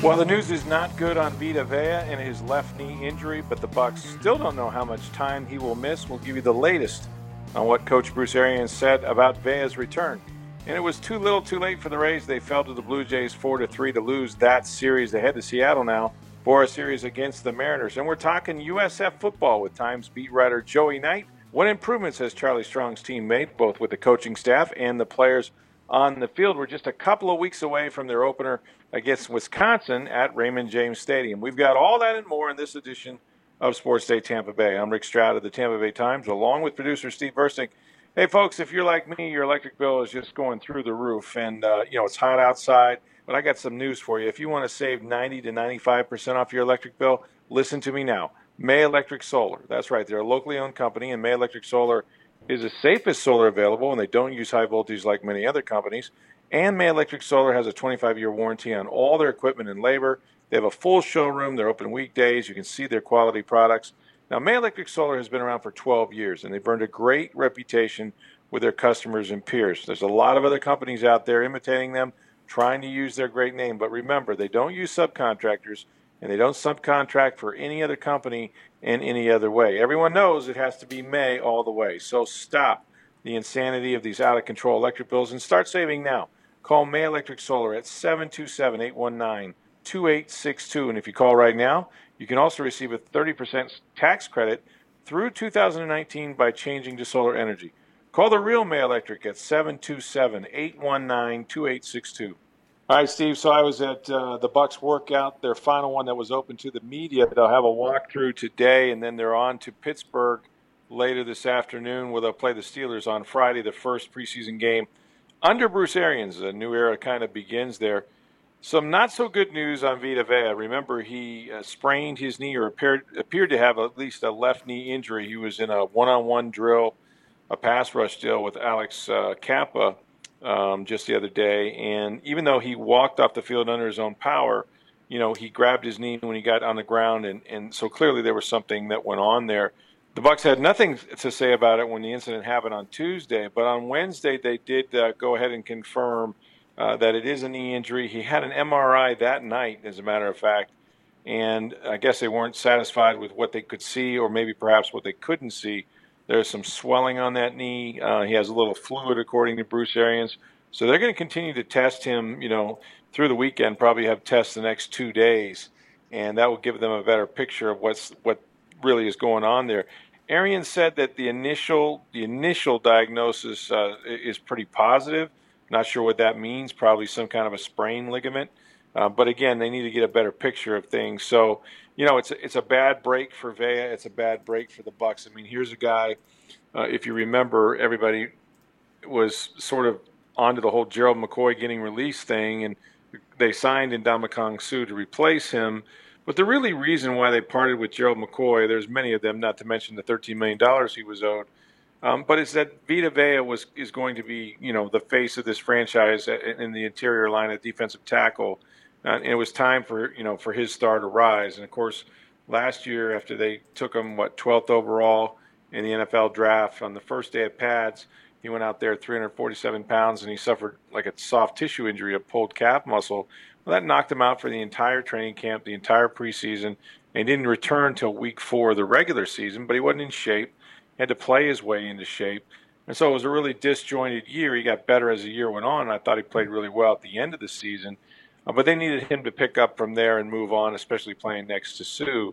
Well, the news is not good on Vita Vea and his left knee injury, but the Bucks still don't know how much time he will miss. We'll give you the latest on what Coach Bruce Arians said about Vea's return. And it was too little, too late for the Rays. They fell to the Blue Jays four to three to lose that series. They head to Seattle now for a series against the Mariners. And we're talking USF football with Times beat writer Joey Knight. What improvements has Charlie Strong's team made, both with the coaching staff and the players on the field? We're just a couple of weeks away from their opener against Wisconsin at Raymond James Stadium. We've got all that and more in this edition of Sports Day Tampa Bay. I'm Rick Stroud of the Tampa Bay Times, along with producer Steve Bursting. Hey, folks, if you're like me, your electric bill is just going through the roof, and uh, you know it's hot outside. But I got some news for you. If you want to save 90 to 95 percent off your electric bill, listen to me now. May Electric Solar. That's right. They're a locally owned company, and May Electric Solar is the safest solar available, and they don't use high voltage like many other companies. And May Electric Solar has a 25 year warranty on all their equipment and labor. They have a full showroom. They're open weekdays. You can see their quality products. Now, May Electric Solar has been around for 12 years, and they've earned a great reputation with their customers and peers. There's a lot of other companies out there imitating them, trying to use their great name. But remember, they don't use subcontractors, and they don't subcontract for any other company in any other way. Everyone knows it has to be May all the way. So stop the insanity of these out of control electric bills and start saving now. Call May Electric Solar at 727 819 2862. And if you call right now, you can also receive a 30% tax credit through 2019 by changing to solar energy. Call the real May Electric at 727 819 2862. All right, Steve. So I was at uh, the Bucks workout, their final one that was open to the media. They'll have a walkthrough today, and then they're on to Pittsburgh later this afternoon, where they'll play the Steelers on Friday, the first preseason game under Bruce Arians, a new era kind of begins there. Some not so good news on Vita Vea. Remember, he uh, sprained his knee or appeared, appeared to have at least a left knee injury. He was in a one on one drill, a pass rush deal with Alex uh, Cappa um, just the other day. And even though he walked off the field under his own power, you know, he grabbed his knee when he got on the ground. And, and so clearly there was something that went on there. The Bucks had nothing to say about it when the incident happened on Tuesday, but on Wednesday they did uh, go ahead and confirm uh, that it is a knee injury. He had an MRI that night, as a matter of fact, and I guess they weren't satisfied with what they could see, or maybe perhaps what they couldn't see. There's some swelling on that knee. Uh, he has a little fluid, according to Bruce Arians. So they're going to continue to test him, you know, through the weekend. Probably have tests the next two days, and that will give them a better picture of what's what really is going on there. Arian said that the initial the initial diagnosis uh, is pretty positive. Not sure what that means. Probably some kind of a sprain ligament. Uh, but again, they need to get a better picture of things. So, you know, it's a, it's a bad break for Vea. It's a bad break for the Bucks. I mean, here's a guy. Uh, if you remember, everybody was sort of onto the whole Gerald McCoy getting released thing, and they signed Ndamukong Suh to replace him. But the really reason why they parted with Gerald McCoy, there's many of them, not to mention the $13 million he was owed, um, but it's that Vita Vea was is going to be, you know, the face of this franchise in the interior line at defensive tackle, uh, and it was time for you know for his star to rise. And of course, last year after they took him what 12th overall in the NFL draft on the first day of pads, he went out there 347 pounds and he suffered like a soft tissue injury, a pulled calf muscle, well, that knocked him out for the entire training camp, the entire preseason, and didn't return till week four of the regular season. But he wasn't in shape; he had to play his way into shape, and so it was a really disjointed year. He got better as the year went on. I thought he played really well at the end of the season, uh, but they needed him to pick up from there and move on, especially playing next to Suh.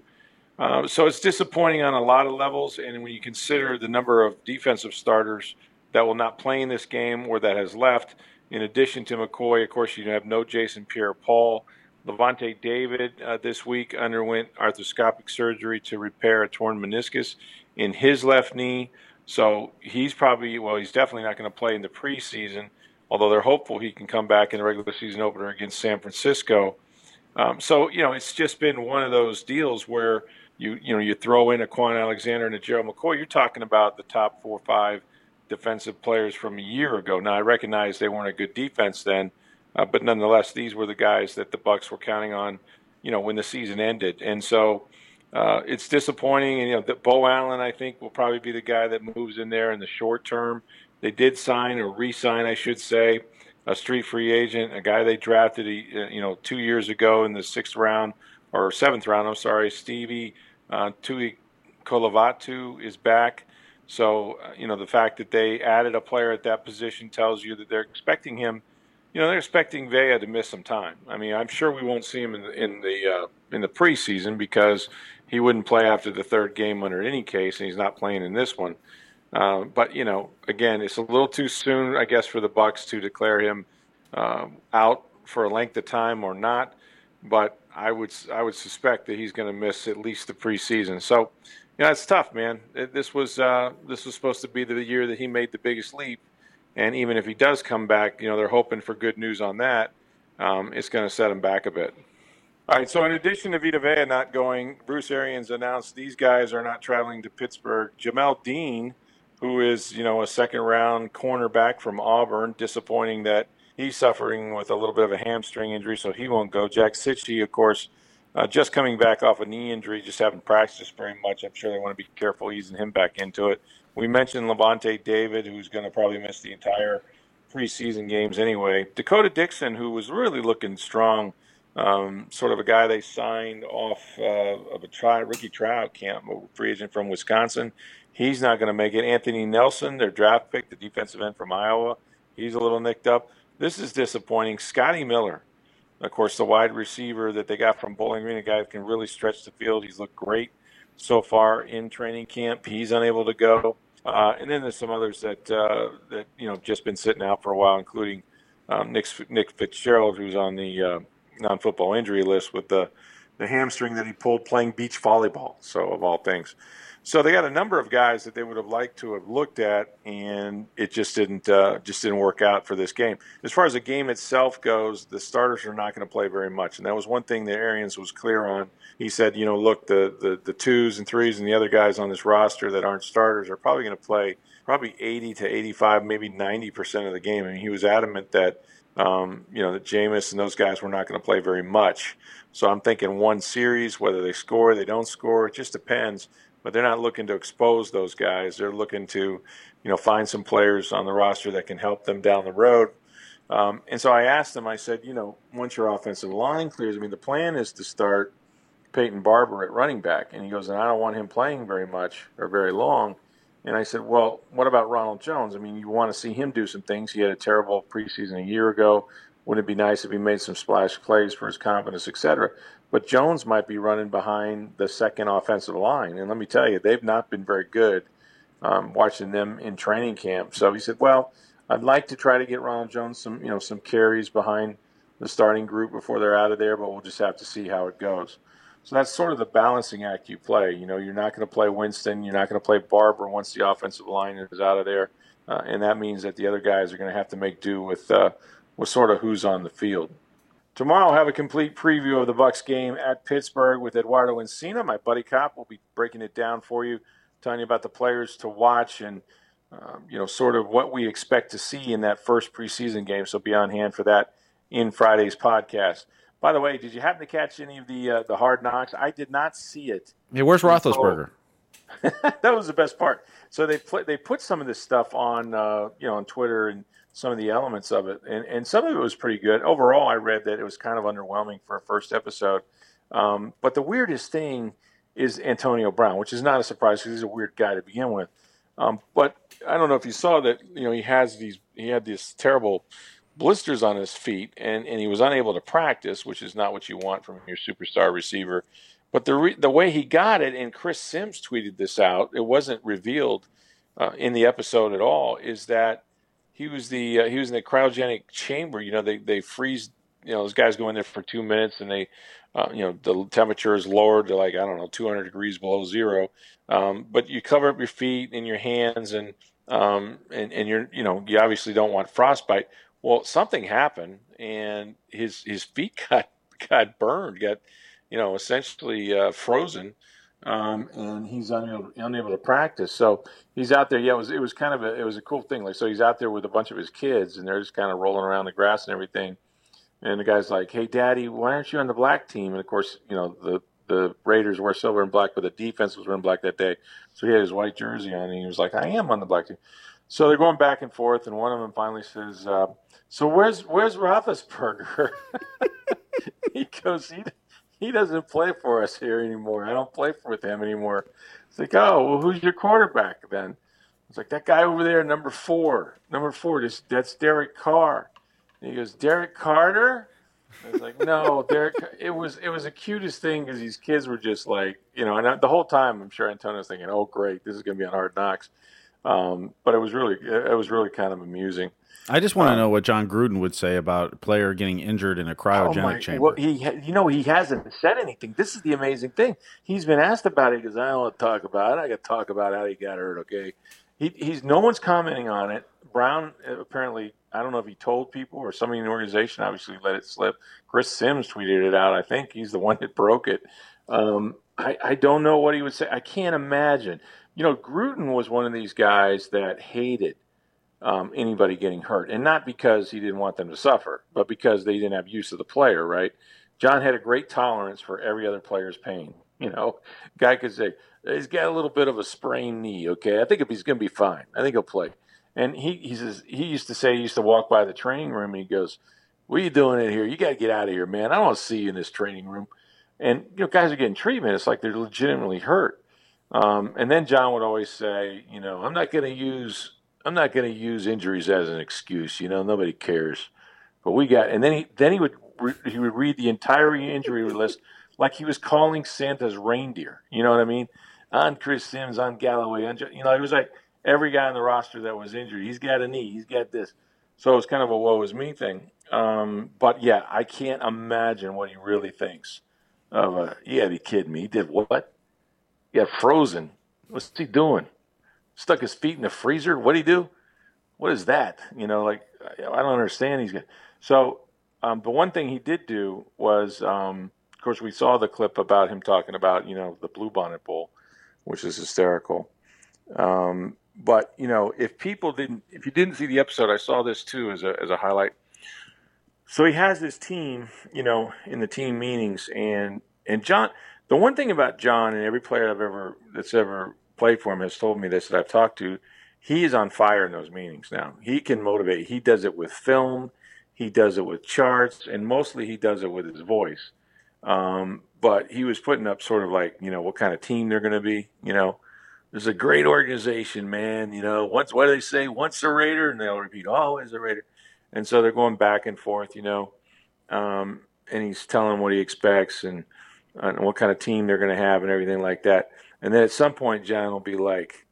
Uh, so it's disappointing on a lot of levels, and when you consider the number of defensive starters that will not play in this game or that has left in addition to McCoy, of course, you have no Jason Pierre-Paul. Lavonte David uh, this week underwent arthroscopic surgery to repair a torn meniscus in his left knee. So he's probably, well, he's definitely not going to play in the preseason. although they're hopeful he can come back in the regular season opener against San Francisco. Um, so you know, it's just been one of those deals where you you know you throw in a Kwon Alexander and a Gerald McCoy. You're talking about the top four or five defensive players from a year ago. Now I recognize they weren't a good defense then, uh, but nonetheless, these were the guys that the Bucks were counting on. You know, when the season ended, and so. Uh, it's disappointing, and you know that Beau Allen, I think, will probably be the guy that moves in there in the short term. They did sign or re-sign, I should say, a street free agent, a guy they drafted, uh, you know, two years ago in the sixth round or seventh round. I'm sorry, Stevie uh, Tui Kolovatu is back. So, uh, you know, the fact that they added a player at that position tells you that they're expecting him. You know, they're expecting Vea to miss some time. I mean, I'm sure we won't see him in the in the uh, in the preseason because he wouldn't play after the third game under any case, and he's not playing in this one. Uh, but you know, again, it's a little too soon, I guess, for the Bucks to declare him uh, out for a length of time or not. But I would I would suspect that he's going to miss at least the preseason. So, you know, it's tough, man. This was uh, this was supposed to be the year that he made the biggest leap, and even if he does come back, you know, they're hoping for good news on that. Um, it's going to set him back a bit. All right. So, in addition to Vita Vea not going, Bruce Arians announced these guys are not traveling to Pittsburgh. Jamel Dean who is, you know, a second round cornerback from Auburn. Disappointing that he's suffering with a little bit of a hamstring injury, so he won't go. Jack Cichy, of course, uh, just coming back off a knee injury, just haven't practiced very much. I'm sure they want to be careful easing him back into it. We mentioned Lavonte David, who's going to probably miss the entire preseason games anyway. Dakota Dixon, who was really looking strong, um, sort of a guy they signed off uh, of a try, rookie tryout camp, a free agent from Wisconsin. He's not going to make it. Anthony Nelson, their draft pick, the defensive end from Iowa, he's a little nicked up. This is disappointing. Scotty Miller, of course, the wide receiver that they got from Bowling Green, a guy who can really stretch the field. He's looked great so far in training camp. He's unable to go. Uh, and then there's some others that uh, that you know just been sitting out for a while, including um, Nick, Nick Fitzgerald, who's on the uh, non-football injury list with the the hamstring that he pulled playing beach volleyball. So of all things, so they got a number of guys that they would have liked to have looked at, and it just didn't uh, just didn't work out for this game. As far as the game itself goes, the starters are not going to play very much, and that was one thing that Arians was clear on. He said, you know, look, the the, the twos and threes and the other guys on this roster that aren't starters are probably going to play probably 80 to 85, maybe 90 percent of the game. I mean, he was adamant that um, you know that Jameis and those guys were not going to play very much. So I'm thinking one series, whether they score, they don't score, it just depends but they're not looking to expose those guys. They're looking to, you know, find some players on the roster that can help them down the road. Um, and so I asked them, I said, you know, once your offensive line clears, I mean, the plan is to start Peyton Barber at running back. And he goes, and I don't want him playing very much or very long. And I said, well, what about Ronald Jones? I mean, you want to see him do some things. He had a terrible preseason a year ago. Wouldn't it be nice if he made some splash plays for his confidence, et cetera? But Jones might be running behind the second offensive line. And let me tell you, they've not been very good um, watching them in training camp. So he said, well, I'd like to try to get Ronald Jones some, you know, some carries behind the starting group before they're out of there, but we'll just have to see how it goes. So that's sort of the balancing act you play. You know, you're not going to play Winston, you're not going to play Barber once the offensive line is out of there, uh, and that means that the other guys are going to have to make do with uh, with sort of who's on the field. Tomorrow, I'll have a complete preview of the Bucks game at Pittsburgh with Eduardo Encina. My buddy cop will be breaking it down for you, telling you about the players to watch and um, you know sort of what we expect to see in that first preseason game. So be on hand for that in Friday's podcast. By the way, did you happen to catch any of the uh, the Hard Knocks? I did not see it. Hey, where's Roethlisberger? that was the best part. So they put they put some of this stuff on uh, you know on Twitter and some of the elements of it, and and some of it was pretty good. Overall, I read that it was kind of underwhelming for a first episode. Um, but the weirdest thing is Antonio Brown, which is not a surprise because he's a weird guy to begin with. Um, but I don't know if you saw that. You know, he has these. He had these terrible blisters on his feet, and, and he was unable to practice, which is not what you want from your superstar receiver. But the re- the way he got it, and Chris Sims tweeted this out. It wasn't revealed uh, in the episode at all. Is that he was the uh, he was in the cryogenic chamber. You know, they they freeze. You know, those guys go in there for two minutes, and they, uh, you know, the temperature is lowered to like I don't know, 200 degrees below zero. Um, but you cover up your feet and your hands, and um, and and you're you know you obviously don't want frostbite. Well, something happened, and his his feet got got burned, got you know essentially uh, frozen, um, and he's unable, unable to practice. So he's out there. Yeah, it was it was kind of a it was a cool thing. Like so, he's out there with a bunch of his kids, and they're just kind of rolling around the grass and everything. And the guy's like, "Hey, Daddy, why aren't you on the black team?" And of course, you know the the Raiders wear silver and black, but the defense was wearing black that day. So he had his white jersey on, and he was like, "I am on the black team." So they're going back and forth, and one of them finally says, uh, "So where's where's Roethlisberger?" he goes, "He he doesn't play for us here anymore. I don't play with him anymore." It's like, "Oh, well, who's your quarterback then?" It's like that guy over there, number four, number four. This, that's Derek Carr. And he goes, "Derek Carter." I was like, no, Derek. It was it was the cutest thing because these kids were just like, you know, and the whole time I'm sure Antonio's thinking, oh great, this is going to be on Hard Knocks. Um, but it was really it was really kind of amusing. I just want to um, know what Jon Gruden would say about a player getting injured in a cryogenic oh my, chamber. Well, he, you know, he hasn't said anything. This is the amazing thing. He's been asked about it because I don't want to talk about it. I got to talk about how he got hurt. Okay, he, he's no one's commenting on it. Brown apparently, I don't know if he told people or somebody in the organization obviously let it slip. Chris Sims tweeted it out. I think he's the one that broke it. Um, I, I don't know what he would say. I can't imagine you know, Gruden was one of these guys that hated um, anybody getting hurt, and not because he didn't want them to suffer, but because they didn't have use of the player. Right? Jon had a great tolerance for every other player's pain. You know, guy could say he's got a little bit of a sprained knee. Okay, I think he's going to be fine. I think he'll play. And he he says he used to say he used to walk by the training room and he goes, "What are you doing in here? You got to get out of here, man. I don't see you in this training room." And you know, guys are getting treatment. It's like they're legitimately hurt. Um, and then Jon would always say, you know, I'm not going to use I'm not going to use injuries as an excuse. You know, nobody cares. But we got, and then he then he would re- he would read the entire injury list like he was calling Santa's reindeer. You know what I mean? On Chris Sims, on Galloway, on you know, it was like every guy on the roster that was injured. He's got a knee. He's got this. So it was kind of a woe is me thing. Um, but yeah, I can't imagine what he really thinks of. A, you be kidding me. He did what? Got frozen. What's he doing? Stuck his feet in the freezer? What'd he do? What is that? You know, like I don't understand. He's got so. Um, the one thing he did do was, um, of course, we saw the clip about him talking about you know the Bluebonnet Bowl, which is hysterical. Um, but you know, if people didn't, if you didn't see the episode, I saw this too as a as a highlight. So he has his team, you know, in the team meetings, and and Jon the one thing about Jon and every player I've ever that's ever played for him has told me this that I've talked to, he is on fire in those meetings now. He can motivate. He does it with film, he does it with charts, and mostly he does it with his voice. Um, but he was putting up sort of like, you know, what kind of team they're going to be. You know, there's a great organization, man. You know, once what do they say? Once a Raider, and they'll repeat, always a Raider. And so they're going back and forth, you know. Um, and he's telling what he expects and on what kind of team they're going to have and everything like that. And then at some point, Jon will be like,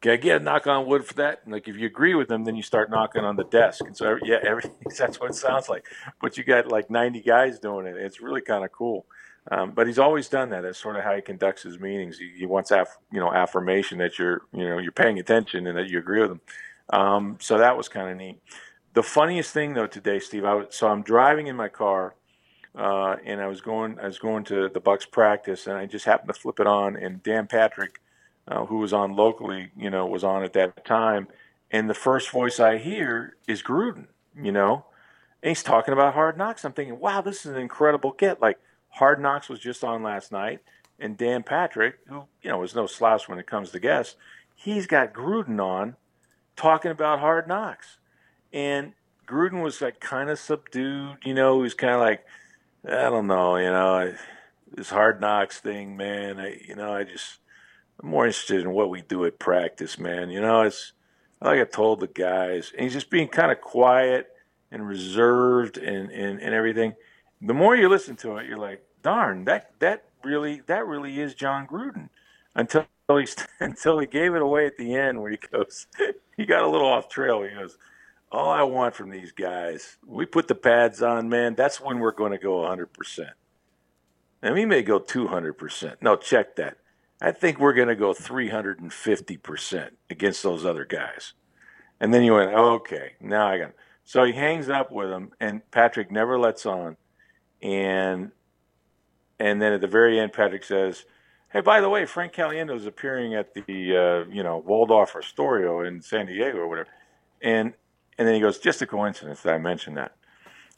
"Can I get a knock on wood for that?" And like if you agree with them, then you start knocking on the desk. And so yeah, everything that's what it sounds like. But you got like 90 guys doing it. It's really kind of cool. Um, but he's always done that. That's sort of how he conducts his meetings. He, he wants aff, you know affirmation that you're you know you're paying attention and that you agree with him. Um, so that was kind of neat. The funniest thing though today, Steve, I was, so I'm driving in my car uh, and I was going I was going to the Bucks practice, and I just happened to flip it on, and Dan Patrick, uh, who was on locally, you know, was on at that time, and the first voice I hear is Gruden, you know, and he's talking about Hard Knocks. I'm thinking, wow, this is an incredible get. Like Hard Knocks was just on last night, and Dan Patrick, who you know is no slouch when it comes to guests, he's got Gruden on, talking about Hard Knocks, and Gruden was like kind of subdued, you know, he was kind of like I don't know, you know, I, this hard knocks thing, man. I, you know, I just I'm more interested in what we do at practice, man. You know, it's like I told the guys, and he's just being kind of quiet and reserved and, and, and everything. The more you listen to it, you're like, darn, that that really that really is Jon Gruden. Until he until he gave it away at the end, where he goes, he got a little off trail. He goes all I want from these guys, we put the pads on, man, that's when we're going to go 100%. And we may go 200%. No, check that. I think we're going to go 350% against those other guys. And then you went, okay, now I got So he hangs up with him, and Patrick never lets on. And and then at the very end, Patrick says, "Hey, by the way, Frank Caliendo is appearing at the uh, you know Waldorf Astoria in San Diego or whatever." And and then he goes, "Just a coincidence that I mentioned that."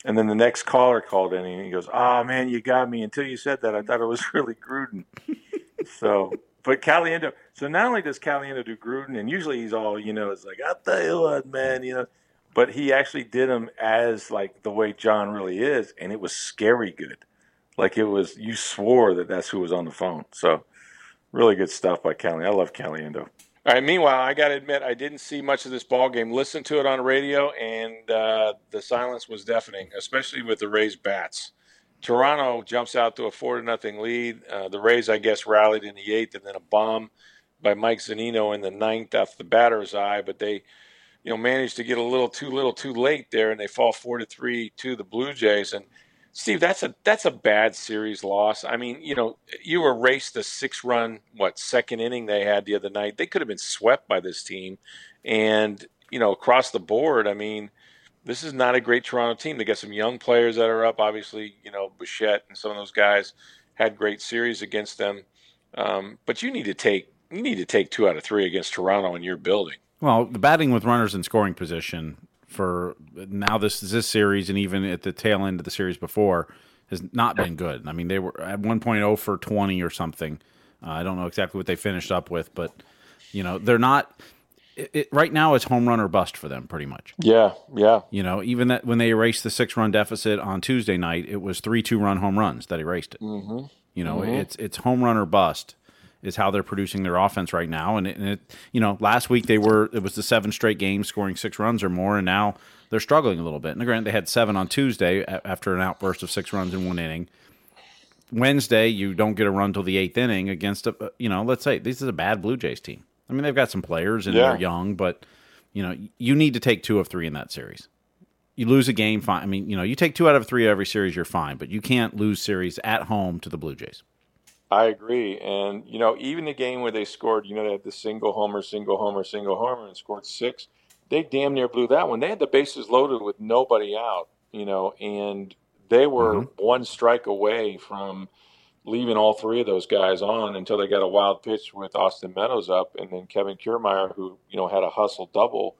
And then the next caller called in and he goes, "Oh man, you got me. Until you said that, I thought it was really Gruden." so, but Caliendo. So not only does Caliendo do Gruden, and usually he's all you know, it's like, "I'll tell you what, man," you know but he actually did them as like the way Jon really is, and it was scary good. Like it was, you swore that that's who was on the phone. So really good stuff by Cali. I love Caliendo. All right. Meanwhile, I got to admit, I didn't see much of this ball game. Listened to it on radio, and uh, the silence was deafening, especially with the Rays bats. Toronto jumps out to a four to nothing lead. Uh, the Rays, I guess, rallied in the eighth, and then a bomb by Mike Zunino in the ninth off the batter's eye. But they you know, managed to get a little too little too late there, and they fall four to three to the Blue Jays. And Steve, that's a that's a bad series loss. I mean, you know, you erased the six run what second inning they had the other night. They could have been swept by this team, and you know, across the board, I mean. This is not a great Toronto team. They got some young players that are up. Obviously, you know Bichette and some of those guys had great series against them. Um, but you need to take you need to take two out of three against Toronto in your building. Well, the batting with runners in scoring position for now this this series and even at the tail end of the series before has not been good. I mean, they were at one oh for 20 or something. Uh, I don't know exactly what they finished up with, but you know, they're not it, it, right now it's home run or bust for them pretty much. Yeah, yeah. You know, even that when they erased the 6-run deficit on Tuesday night, it was 3 2-run home runs that erased it. Mm-hmm. You know, mm-hmm. it's it's home run or bust is how they're producing their offense right now. And it, and it, you know, last week they were it was the seven straight games scoring six runs or more, and now they're struggling a little bit. And granted, they had seven on Tuesday after an outburst of six runs in one inning. Wednesday, you don't get a run till the eighth inning against a you know, let's say this is a bad Blue Jays team. I mean, they've got some players and yeah. they're young, but you know, you need to take two of three in that series. You lose a game, fine. I mean, you know, you take two out of three every series, you're fine, but you can't lose series at home to the Blue Jays. I agree. And, you know, even the game where they scored, you know, they had the single homer, single homer, single homer, and scored six, they damn near blew that one. They had the bases loaded with nobody out, you know, and they were mm-hmm. one strike away from leaving all three of those guys on until they got a wild pitch with Austin Meadows up, and then Kevin Kiermaier, who, you know, had a hustle double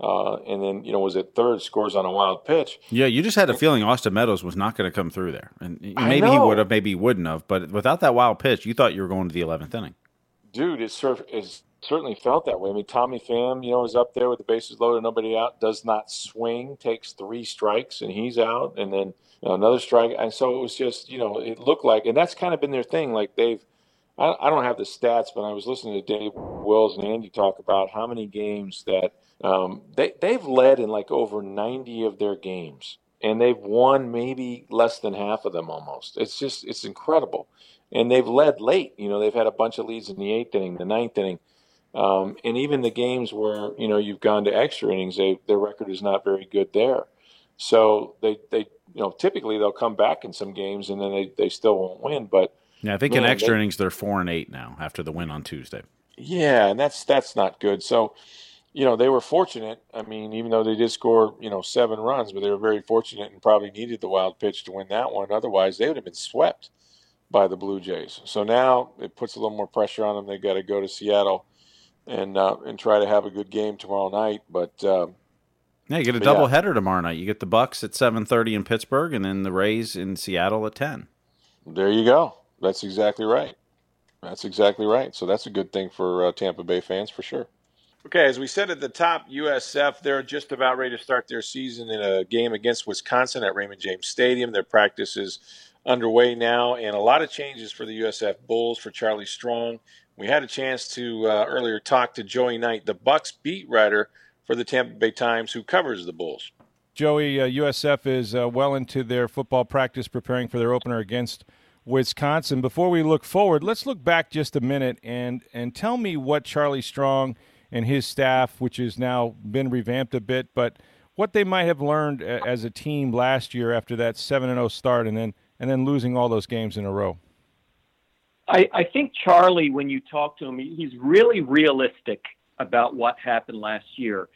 uh, and then you know was it third scores on a wild pitch. Yeah, you just had a feeling Austin Meadows was not going to come through there, and maybe he would have, maybe he wouldn't have. But without that wild pitch, you thought you were going to the eleventh inning. Dude, it's certainly felt that way. I mean, Tommy Pham, you know, is up there with the bases loaded, nobody out, does not swing, takes three strikes, and he's out, and then you know, another strike, and so it was just you know it looked like, and that's kind of been their thing. Like they've, I, I don't have the stats, but I was listening to Dave Wills and Andy talk about how many games that um, they they've led in like over 90 of their games, and they've won maybe less than half of them almost. It's just it's incredible, and they've led late. You know, they've had a bunch of leads in the eighth inning, the ninth inning, um, and even the games where you know you've gone to extra innings, they, their record is not very good there. So they they you know typically they'll come back in some games and then they, they still won't win. But yeah, I think man, in extra they, innings they're four and eight now after the win on Tuesday. Yeah, and that's that's not good. So you know, they were fortunate. I mean, even though they did score, you know, seven runs, but they were very fortunate and probably needed the wild pitch to win that one. Otherwise, they would have been swept by the Blue Jays. So now it puts a little more pressure on them. They've got to go to Seattle and uh, and try to have a good game tomorrow night. But uh, yeah, you get a double yeah. header tomorrow night. You get the Bucks at seven thirty in Pittsburgh, and then the Rays in Seattle at ten. There you go. That's exactly right. That's exactly right. So that's a good thing for uh, Tampa Bay fans for sure. Okay, as we said at the top, USF, they're just about ready to start their season in a game against Wisconsin at Raymond James Stadium. Their practice is underway now, and a lot of changes for the USF Bulls for Charlie Strong. We had a chance to uh, earlier talk to Joey Knight, the Bucks beat writer for the Tampa Bay Times, who covers the Bulls. Joey, uh, USF is uh, well into their football practice, preparing for their opener against Wisconsin. Before we look forward, let's look back just a minute and and tell me what Charlie Strong – and his staff, which has now been revamped a bit, but what they might have learned as a team last year after that 7 0 start and then and then losing all those games in a row. I, I think Charlie, when you talk to him, he's really realistic about what happened last year.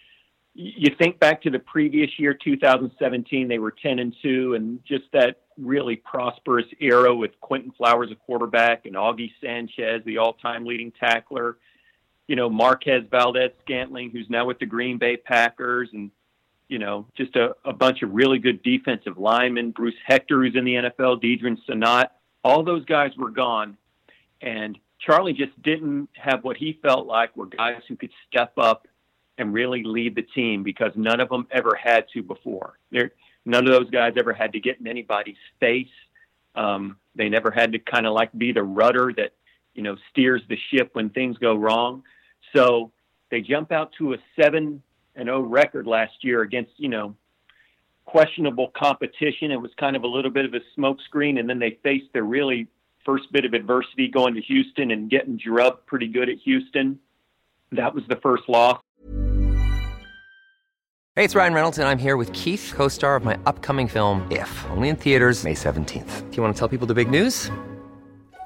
you think back to the previous year, 2017, they were 10 and 2, and just that really prosperous era with Quinton Flowers, a quarterback, and Auggie Sanchez, the all time leading tackler. You know, Marquez Valdez Scantling, who's now with the Green Bay Packers, and, you know, just a, a bunch of really good defensive linemen. Bruce Hector, who's in the NFL, Deadrin Senat. All those guys were gone. And Charlie just didn't have what he felt like were guys who could step up and really lead the team because none of them ever had to before. They're, none of those guys ever had to get in anybody's face. Um, they never had to kind of like be the rudder that you know steers the ship when things go wrong. So they jump out to a seven and zero oh record last year against you know questionable competition. It was kind of a little bit of a smokescreen, and then they faced their really first bit of adversity going to Houston and getting drubbed pretty good at Houston. That was the first loss. Hey, it's Ryan Reynolds, and I'm here with Keith, co star of my upcoming film, If, only in theaters, May 17th. Do you want to tell people the big news?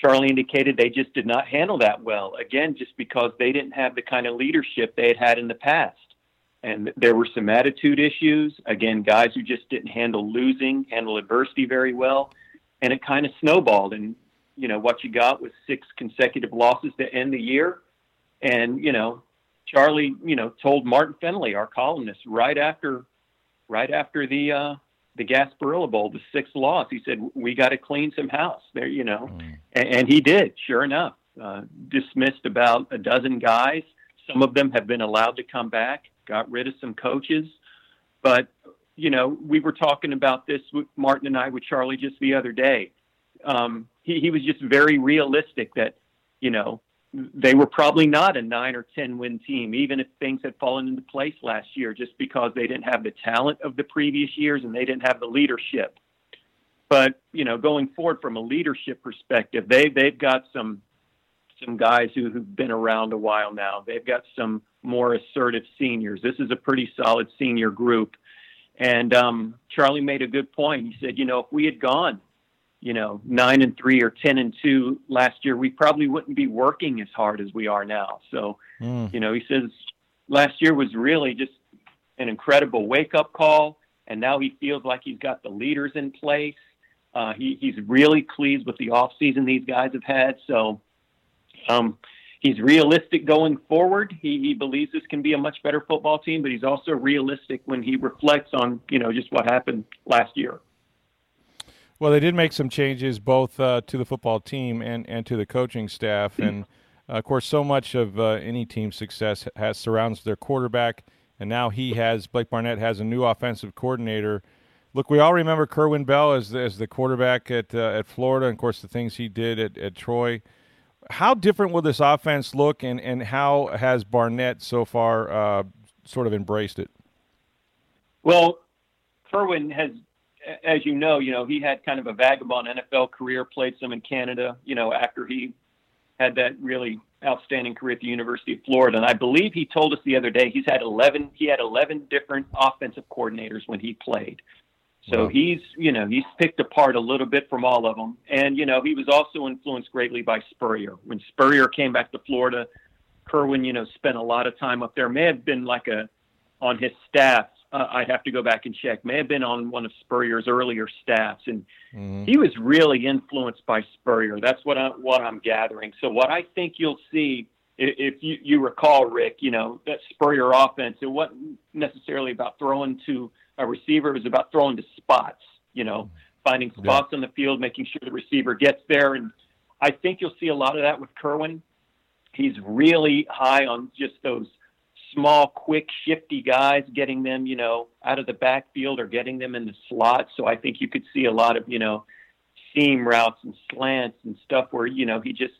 Charlie indicated they just did not handle that well. Again, just because they didn't have the kind of leadership they had had in the past. And there were some attitude issues. Again, guys who just didn't handle losing, handle adversity very well. And it kind of snowballed. And, you know, what you got was six consecutive losses to end the year. And, you know, Charlie, you know, told Martin Fennelly, our columnist, right after, right after the, uh, the Gasparilla Bowl, the sixth loss. He said, "We got to clean some house there, you know," mm. and, and, he did. Sure enough, uh, dismissed about a dozen guys. Some of them have been allowed to come back. Got rid of some coaches, but you know, we were talking about this with Martin and I with Charlie just the other day. Um, he, he was just very realistic that, you know, they were probably not a nine or 10 win team, even if things had fallen into place last year, just because they didn't have the talent of the previous years and they didn't have the leadership. But, you know, going forward from a leadership perspective, they, they've got some, some guys who, who've been around a while now. They've got some more assertive seniors. This is a pretty solid senior group. And um, Charlie made a good point. He said, you know, if we had gone you know, nine and three or 10 and two last year, we probably wouldn't be working as hard as we are now. So, mm. you know, he says last year was really just an incredible wake up call. And now he feels like he's got the leaders in place. Uh, he, he's really pleased with the offseason these guys have had. So, um, he's realistic going forward. He, he believes this can be a much better football team, but he's also realistic when he reflects on, you know, just what happened last year. Well, they did make some changes both uh, to the football team and, and to the coaching staff, and uh, of course, so much of uh, any team's success has surrounds their quarterback, and now he has Blake Barnett has a new offensive coordinator. Look, we all remember Kerwin Bell as as the quarterback at uh, at Florida, and of course, the things he did at, at Troy. How different will this offense look, and, and how has Barnett so far uh, sort of embraced it? Well, Kerwin has as you know, you know, he had kind of a vagabond NFL career, played some in Canada, you know, after he had that really outstanding career at the University of Florida. And I believe he told us the other day he's had 11, he had 11 different offensive coordinators when he played. So wow. he's, you know, he's picked apart a little bit from all of them. And, you know, he was also influenced greatly by Spurrier. When Spurrier came back to Florida, Kerwin, you know, spent a lot of time up there. May have been like a, on his staff uh, I'd have to go back and check. May have been on one of Spurrier's earlier staffs, and mm-hmm. he was really influenced by Spurrier. That's what I what I'm gathering. So what I think you'll see, if you, you recall, Rick, you know that Spurrier offense, it wasn't necessarily about throwing to a receiver; it was about throwing to spots. You know, finding spots yeah. on the field, making sure the receiver gets there, and I think you'll see a lot of that with Kerwin. He's really high on just those small, quick, shifty guys, getting them, you know, out of the backfield or getting them in the slot. So I think you could see a lot of, you know, seam routes and slants and stuff where, you know, he just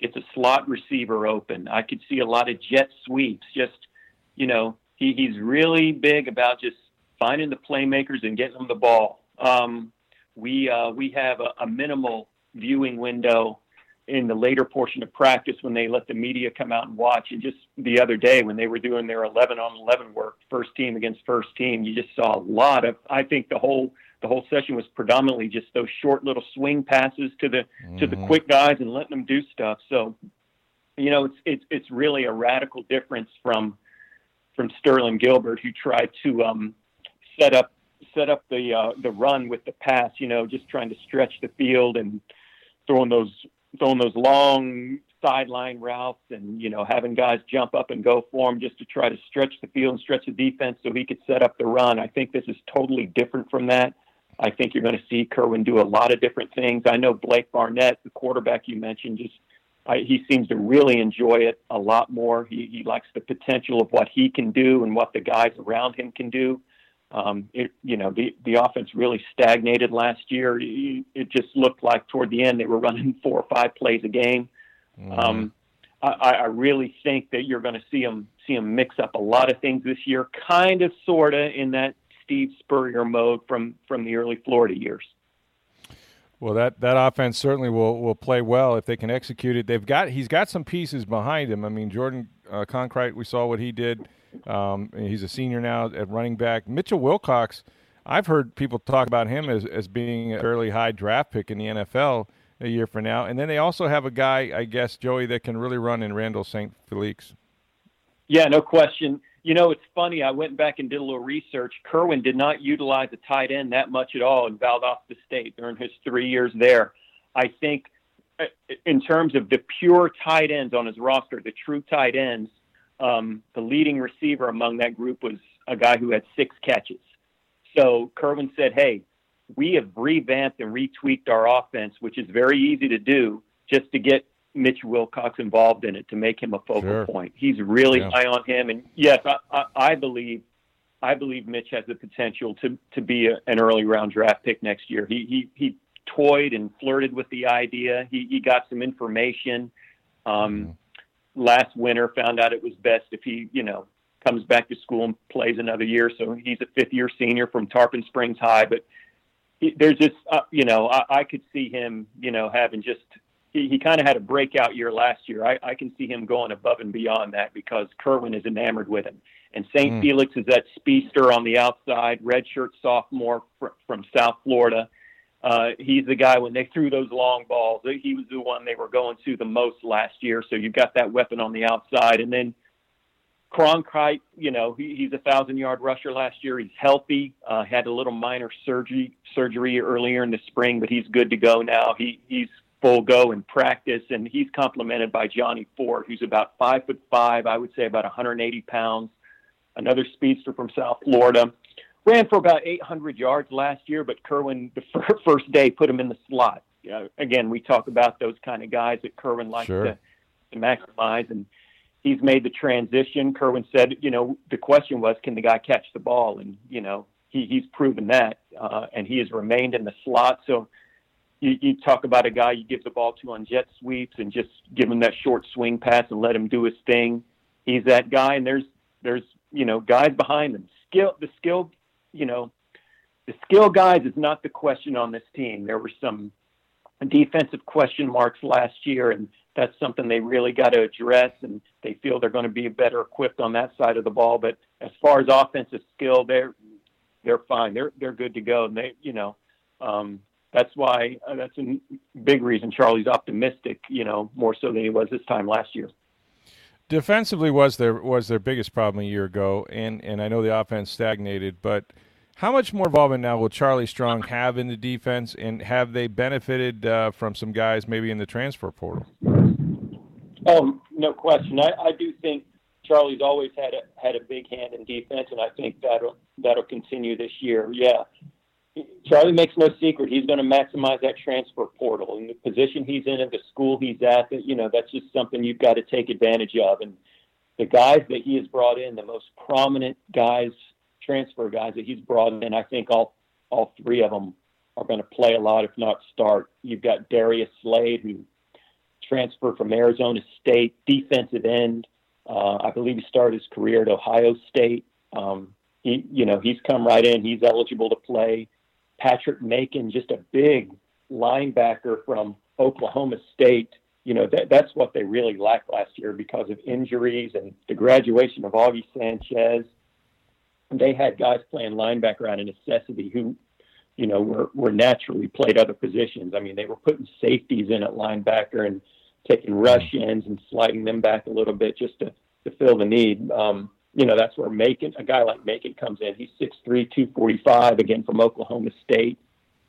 gets a slot receiver open. I could see a lot of jet sweeps. Just, you know, he, he's really big about just finding the playmakers and getting them the ball. Um, we uh, we have a, a minimal viewing window in the later portion of practice when they let the media come out and watch. And just the other day when they were doing their 11 on 11 work, first team against first team, you just saw a lot of. I think the whole the whole session was predominantly just those short little swing passes to the mm-hmm. to the mm-hmm. quick guys and letting them do stuff. So, you know, it's it's it's really a radical difference from from Sterling Gilbert, who tried to um, set up set up the uh, the run with the pass. You know, just trying to stretch the field and throwing those throwing those long sideline routes and you know having guys jump up and go for him just to try to stretch the field and stretch the defense so he could set up the run. I think this is totally different from that. I think you're going to see Kerwin do a lot of different things. I know Blake Barnett, the quarterback you mentioned, just I, he seems to really enjoy it a lot more. He, he likes the potential of what he can do and what the guys around him can do. Um, it, you know, the, the offense really stagnated last year. It just looked like toward the end they were running four or five plays a game. Mm-hmm. Um, I, I really think that you're going to see them see them mix up a lot of things this year, kind of, sorta, in that Steve Spurrier mode from from the early Florida years. Well, that, that offense certainly will, will play well if they can execute it. They've got he's got some pieces behind him. I mean, Jordan uh, Cronkrite, we saw what he did. Um, he's a senior now at running back. Mitchell Wilcox, I've heard people talk about him as, as being a fairly high draft pick in the NFL a year from now. And then they also have a guy, I guess, Joey, that can really run in Randall St. Felix. Yeah, no question. You know, it's funny. I went back and did a little research. Kerwin did not utilize a tight end that much at all in Valdosta State during his three years there. I think, uh, in terms of the pure tight ends on his roster, the true tight ends, um, the leading receiver among that group was a guy who had six catches. So Kerwin said, Hey, we have revamped and retweaked our offense, which is very easy to do just to get Mitch Wilcox involved in it to make him a focal sure. point. He's really yeah. high on him. And yes, I, I, I, believe I believe Mitch has the potential to, to be a, an early round draft pick next year. He, he, he toyed and flirted with the idea. He, he got some information. Um, mm last winter found out it was best if he, you know, comes back to school and plays another year. So he's a fifth year senior from Tarpon Springs High, but he, there's just, uh, you know, I, I could see him, you know, having just, he, he kind of had a breakout year last year. I, I can see him going above and beyond that because Kerwin is enamored with him. And St. Mm. Felix is that speedster on the outside, redshirt sophomore fr- from South Florida uh, he's the guy when they threw those long balls. He was the one they were going to the most last year. So you've got that weapon on the outside, and then Cronkrite. You know, he, he's a thousand yard rusher last year. He's healthy. Uh, had a little minor surgery surgery earlier in the spring, but he's good to go now. He he's full go in practice, and he's complemented by Johnny Ford, who's about five foot five. I would say about 180 pounds. Another speedster from South Florida ran for about 800 yards last year, but Kerwin the first day put him in the slot. You know, again, we talk about those kind of guys that Kerwin likes sure. to, to maximize, and he's made the transition. Kerwin said, you know, the question was, can the guy catch the ball? And you know, he, he's proven that, uh, and he has remained in the slot. So. You, you talk about a guy you give the ball to on jet sweeps and just give him that short swing pass and let him do his thing. He's that guy, and there's there's you know guys behind him. Skill the skill you know, the skill guys is not the question on this team. There were some defensive question marks last year, and that's something they really got to address. And they feel they're going to be better equipped on that side of the ball. But as far as offensive skill, they're they're fine. They're they're good to go. And they, you know, um, that's why uh, that's a big reason Charlie's optimistic. You know, more so than he was this time last year. Defensively was their was their biggest problem a year ago, and and I know the offense stagnated, but how much more involvement now will Charlie Strong have in the defense, and have they benefited uh, from some guys maybe in the transfer portal? Oh, no question. I, I do think Charlie's always had a had a big hand in defense, and I think that'll that'll continue this year. Yeah, Charlie makes no secret he's going to maximize that transfer portal and the position he's in at the school he's at. You know, that's just something you've got to take advantage of. And the guys that he has brought in, the most prominent guys transfer guys that he's brought in, I think all all three of them are going to play a lot, if not start. You've got Darius Slade, who transferred from Arizona State, defensive end. Uh, I believe he started his career at Ohio State. Um, he, you know, he's come right in. He's eligible to play. Patrick Macon, just a big linebacker from Oklahoma State. You know, that, that's what they really lacked last year because of injuries and the graduation of Auggie Sanchez. They had guys playing linebacker out of necessity who, you know, were, were naturally played other positions. I mean, they were putting safeties in at linebacker and taking rush ends and sliding them back a little bit just to, to fill the need. Um, you know, that's where Macon, a guy like Macon comes in. He's 6'3", 245, again from Oklahoma State.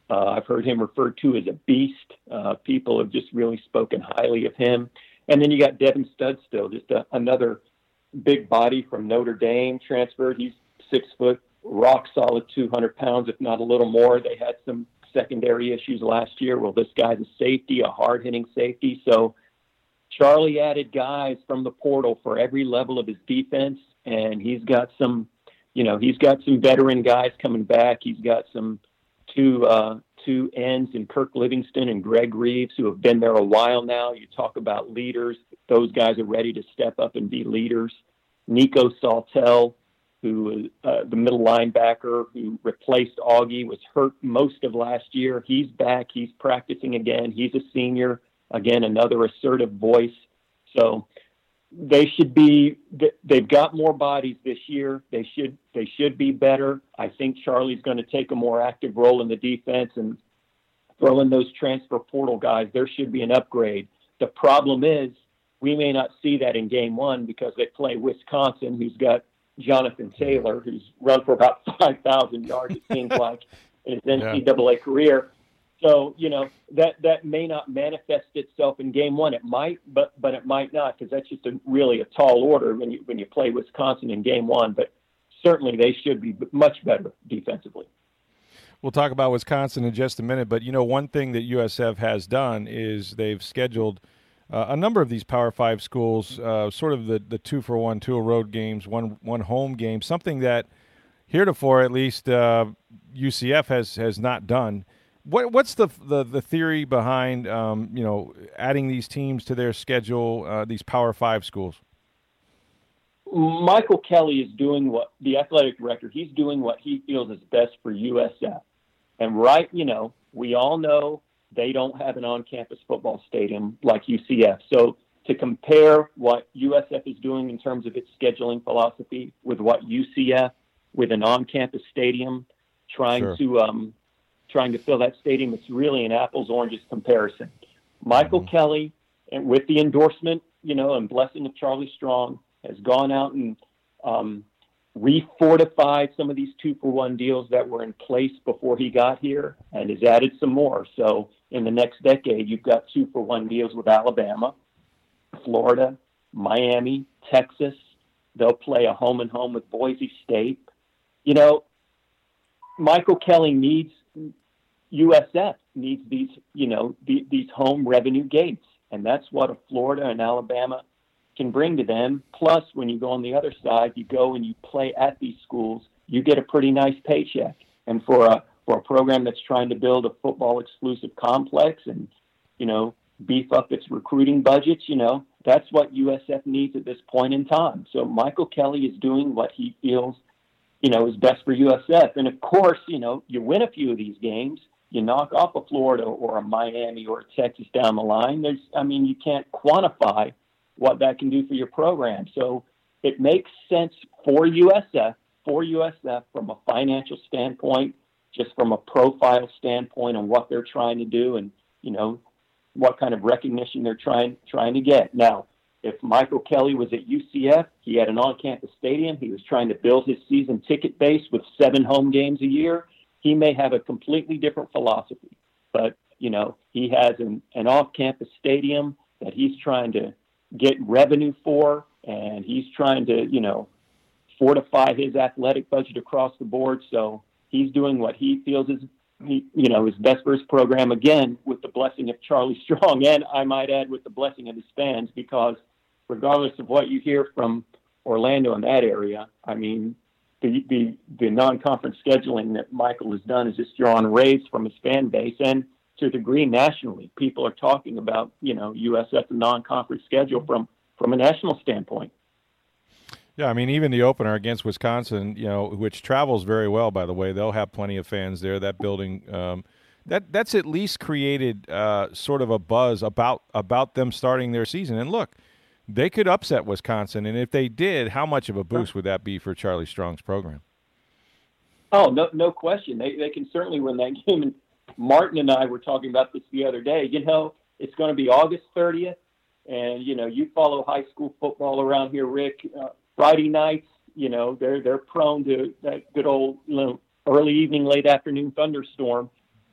Uh, I've heard him referred to as a beast. Uh, people have just really spoken highly of him. And then you got Devin Studstill, just a, another big body from Notre Dame transferred. He's six foot, rock solid, 200 pounds, if not a little more. They had some secondary issues last year. Well, this guy's a safety, a hard hitting safety. So Charlie added guys from the portal for every level of his defense, and he's got some, you know, he's got some veteran guys coming back. He's got some two uh, two ends in Kirk Livingston and Greg Reaves who have been there a while now. You talk about leaders; those guys are ready to step up and be leaders. Nico Sawtelle, who is uh, the middle linebacker who replaced Auggie, was hurt most of last year. He's back. He's practicing again. He's a senior. Again, another assertive voice. So they should be they've got more bodies this year they should they should be better i think charlie's going to take a more active role in the defense and throw in those transfer portal guys there should be an upgrade the problem is we may not see that in game one because they play wisconsin who's got jonathan taylor who's run for about 5000 yards it seems like in his ncaa yeah. career so you know that that may not manifest itself in game one. It might, but but it might not because that's just a, really a tall order when you when you play Wisconsin in game one. But certainly they should be much better defensively. We'll talk about Wisconsin in just a minute, but you know one thing that USF has done is they've scheduled uh, a number of these Power Five schools, uh, sort of the the two for one, two road games, one one home game, something that heretofore at least uh, UCF has has not done. What, what's the, the, the theory behind um, you know adding these teams to their schedule? Uh, these Power Five schools. Michael Kelly is doing what the athletic director. He's doing what he feels is best for USF. And right, you know, we all know they don't have an on-campus football stadium like UCF. So to compare what USF is doing in terms of its scheduling philosophy with what UCF with an on-campus stadium trying sure. to um, trying to fill that stadium. It's really an apples oranges comparison. Michael mm-hmm. Kelly, and with the endorsement, you know, and blessing of Charlie Strong, has gone out and um, refortified some of these two for one deals that were in place before he got here, and has added some more. So in the next decade, you've got two for one deals with Alabama, Florida, Miami, Texas. They'll play a home and home with Boise State. You know, Michael Kelly needs USF needs these, you know, the, these home revenue gates, and that's what a Florida and Alabama can bring to them. Plus, when you go on the other side, you go and you play at these schools, you get a pretty nice paycheck. And for a for a program that's trying to build a football exclusive complex and you know beef up its recruiting budgets, you know that's what USF needs at this point in time. So Michael Kelly is doing what he feels you know, is best for USF. And of course, you know, you win a few of these games, you knock off a Florida or a Miami or a Texas down the line. There's, I mean, you can't quantify what that can do for your program. So it makes sense for USF, for USF from a financial standpoint, just from a profile standpoint on what they're trying to do and, you know, what kind of recognition they're trying trying to get. Now, if Michael Kelly was at UCF, he had an on-campus stadium. He was trying to build his season ticket base with seven home games a year. He may have a completely different philosophy, but you know he has an, an off-campus stadium that he's trying to get revenue for, and he's trying to you know fortify his athletic budget across the board. So he's doing what he feels is you know, is best for his program again with the blessing of Charlie Strong, and I might add with the blessing of his fans, because regardless of what you hear from Orlando in that area, I mean, the the, the non-conference scheduling that Michael has done is just drawn raves from his fan base, and to a degree nationally, people are talking about you know USF non-conference schedule from from a national standpoint. Yeah, I mean, even the opener against Wisconsin, you know, which travels very well, by the way, they'll have plenty of fans there. That building, um, that that's at least created uh, sort of a buzz about about them starting their season. And look, they could upset Wisconsin, and if they did, how much of a boost would that be for Charlie Strong's program? Oh, no, no question. They they can certainly win that game. And Martin and I were talking about this the other day. You know, it's going to be August 30th, and you know, you follow high school football around here, Rick. Uh, Friday nights, you know, they're they're prone to that good old you know, early evening, late afternoon thunderstorm.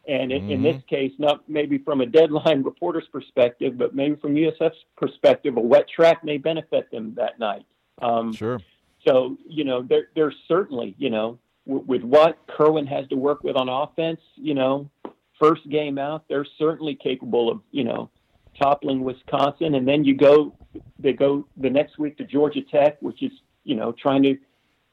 And in, mm-hmm. in this mm-hmm. case, not maybe from a deadline reporter's perspective, but maybe from USF's perspective, a wet track may benefit them that night. Um, sure. So you know, they're they're certainly you know w- with what Kerwin has to work with on offense, you know, first game out, they're certainly capable of you know toppling Wisconsin, and then you go they go the next week to Georgia Tech, which is you know trying to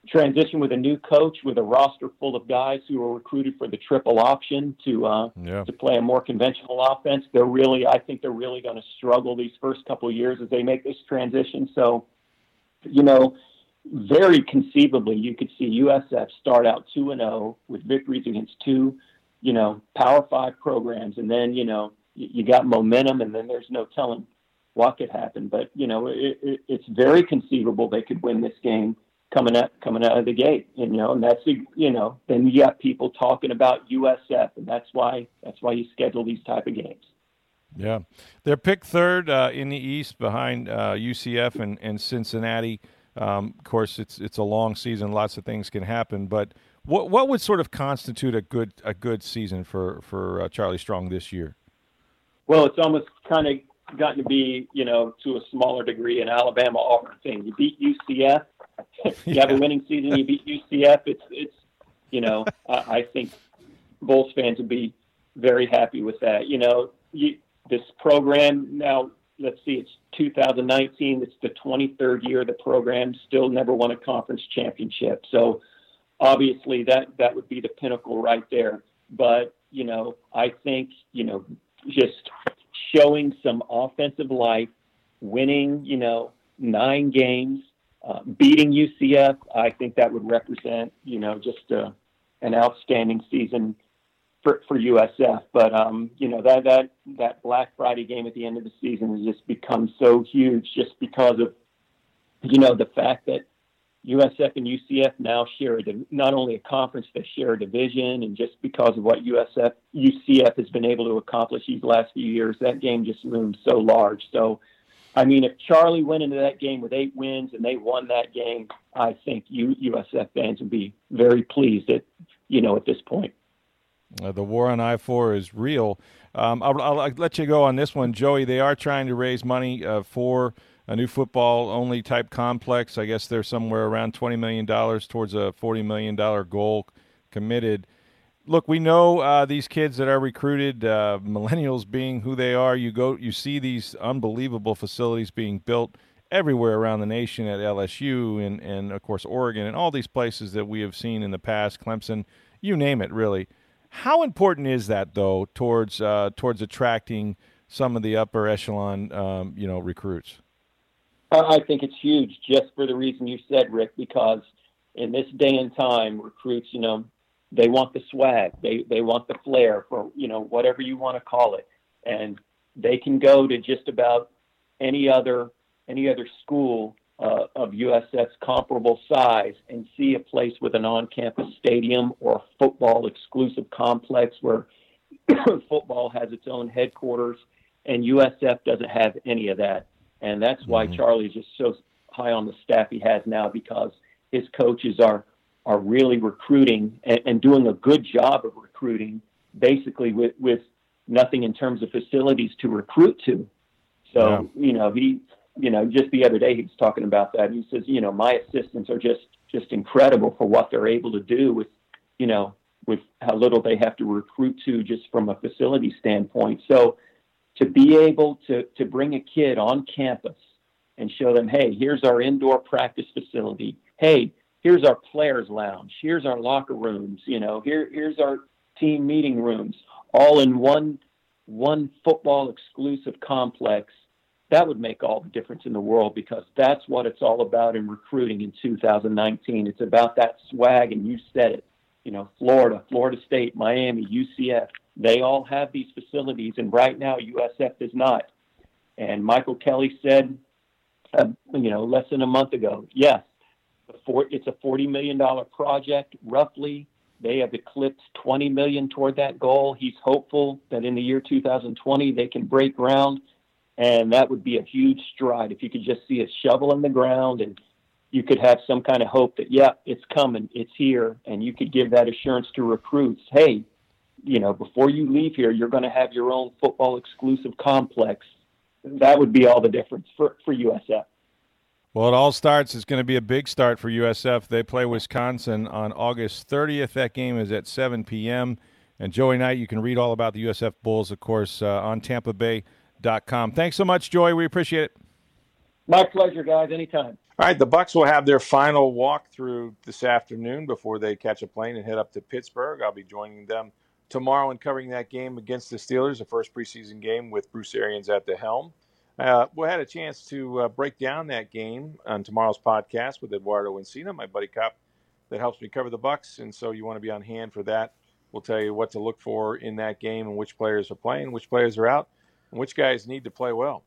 transition with a new coach with a roster full of guys who were recruited for the triple option to uh, yeah. to play a more conventional offense. They're really, I think, they're really going to struggle these first couple of years as they make this transition. So, you know, very conceivably, you could see USF start out two and zero oh with victories against two, you know, Power Five programs, and then you know you got momentum, and then there's no telling what could happen. But you know, it, it, it's very conceivable they could win this game coming out coming out of the gate. You know, and that's you know, then you got people talking about USF, and that's why that's why you schedule these type of games. Yeah, they're picked third uh, in the East behind uh, UCF and, and Cincinnati. Um, of course, it's it's a long season; lots of things can happen. But what what would sort of constitute a good a good season for for uh, Charlie Strong this year? Well, it's almost kind of gotten to be, you know, to a smaller degree an Alabama Auburn thing. You beat UCF, you yeah. have a winning season. You beat UCF. It's it's, you know, I, I think Bulls fans would be very happy with that. You know, you, this program now. Let's see, it's 2019. It's the 23rd year the program still never won a conference championship. So obviously that that would be the pinnacle right there. But you know, I think you know just showing some offensive life, winning, you know, nine games, uh, beating UCF. I think that would represent, you know, just uh, an outstanding season for, for USF. But um, you know that that that Black Friday game at the end of the season has just become so huge, just because of you know the fact that USF and UCF now share a, not only a conference, they share a division, and just because of what USF UCF has been able to accomplish these last few years, that game just looms so large. So, I mean, if Charlie went into that game with eight wins and they won that game, I think you USF fans would be very pleased at you know at this point. Uh, the war on I four is real. Um, I'll, I'll, let you go on this one, Joey. They are trying to raise money uh, for a new football only type complex. I guess they're somewhere around $20 million towards a $40 million goal committed. Look, we know uh, these kids that are recruited, uh, millennials being who they are. You go, you see these unbelievable facilities being built everywhere around the nation at LSU and, and of course Oregon and all these places that we have seen in the past, Clemson, you name it, really. How important is that though towards uh, towards attracting some of the upper echelon, um, you know, recruits? I think it's huge just for the reason you said, Rick, because in this day and time, recruits, you know, they want the swag, they they want the flair for you know whatever you want to call it, and they can go to just about any other any other school uh, of USF's comparable size and see a place with an on-campus stadium or a football exclusive complex where football has its own headquarters, and USF doesn't have any of that and that's why mm-hmm. Charlie's just so high on the staff he has now because his coaches are are really recruiting and, and doing a good job of recruiting, basically with with nothing in terms of facilities to recruit to. So yeah. you know he you know just the other day he was talking about that. He says you know my assistants are just just incredible for what they're able to do with you know with how little they have to recruit to just from a facility standpoint. So to be able to, to bring a kid on campus and show them, hey, here's our indoor practice facility. Hey, here's our players lounge. Here's our locker rooms. You know, here here's our team meeting rooms, all in one one football exclusive complex. that would make all the difference in the world because that's what it's all about in recruiting in 2019. It's about that swag, and you said it. You know, Florida, Florida State, Miami, UCF, they all have these facilities, and right now USF does not. And Michael Kelly said, uh, you know, less than a month ago, yes, it's a $40 million project, roughly. They have eclipsed 20 million toward that goal. He's hopeful that in the year 2020 they can break ground and that would be a huge stride if you could just see a shovel in the ground and you could have some kind of hope that, yeah, it's coming, it's here, and you could give that assurance to recruits. Hey, you know, before you leave here, you're going to have your own football exclusive complex. That would be all the difference for, for USF. Well, it all starts. It's going to be a big start for USF. They play Wisconsin on August 30th. That game is at 7 p.m. And Joey Knight, you can read all about the USF Bulls, of course, uh, on Tampa Bay com. Thanks so much, Joey. We appreciate it. My pleasure, guys. Anytime. All right, the Bucs will have their final walkthrough this afternoon before they catch a plane and head up to Pittsburgh. I'll be joining them tomorrow and covering that game against the Steelers, the first preseason game with Bruce Arians at the helm. Uh, we had a chance to uh, break down that game on tomorrow's podcast with Eduardo Encina, my buddy cop that helps me cover the Bucs, and so you want to be on hand for that. We'll tell you what to look for in that game and which players are playing, which players are out and which guys need to play well.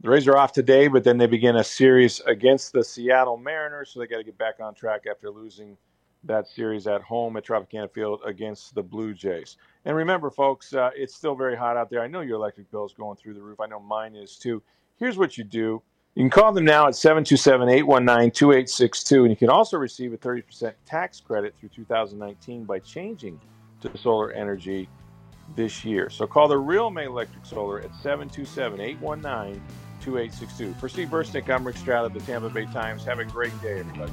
The Rays are off today, but then they begin a series against the Seattle Mariners, so they got to get back on track after losing that series at home at Tropicana Field against the Blue Jays. And remember, folks, uh, it's still very hot out there. I know your electric bill is going through the roof. I know mine is too. Here's what you do. You can call them now at 727 819 2862, and you can also receive a 30% tax credit through 2019 by changing to solar energy this year. So call the real May Electric Solar at 727 819 2862. For Steve Bursnick, I'm Rick Stroud of the Tampa Bay Times. Have a great day, everybody.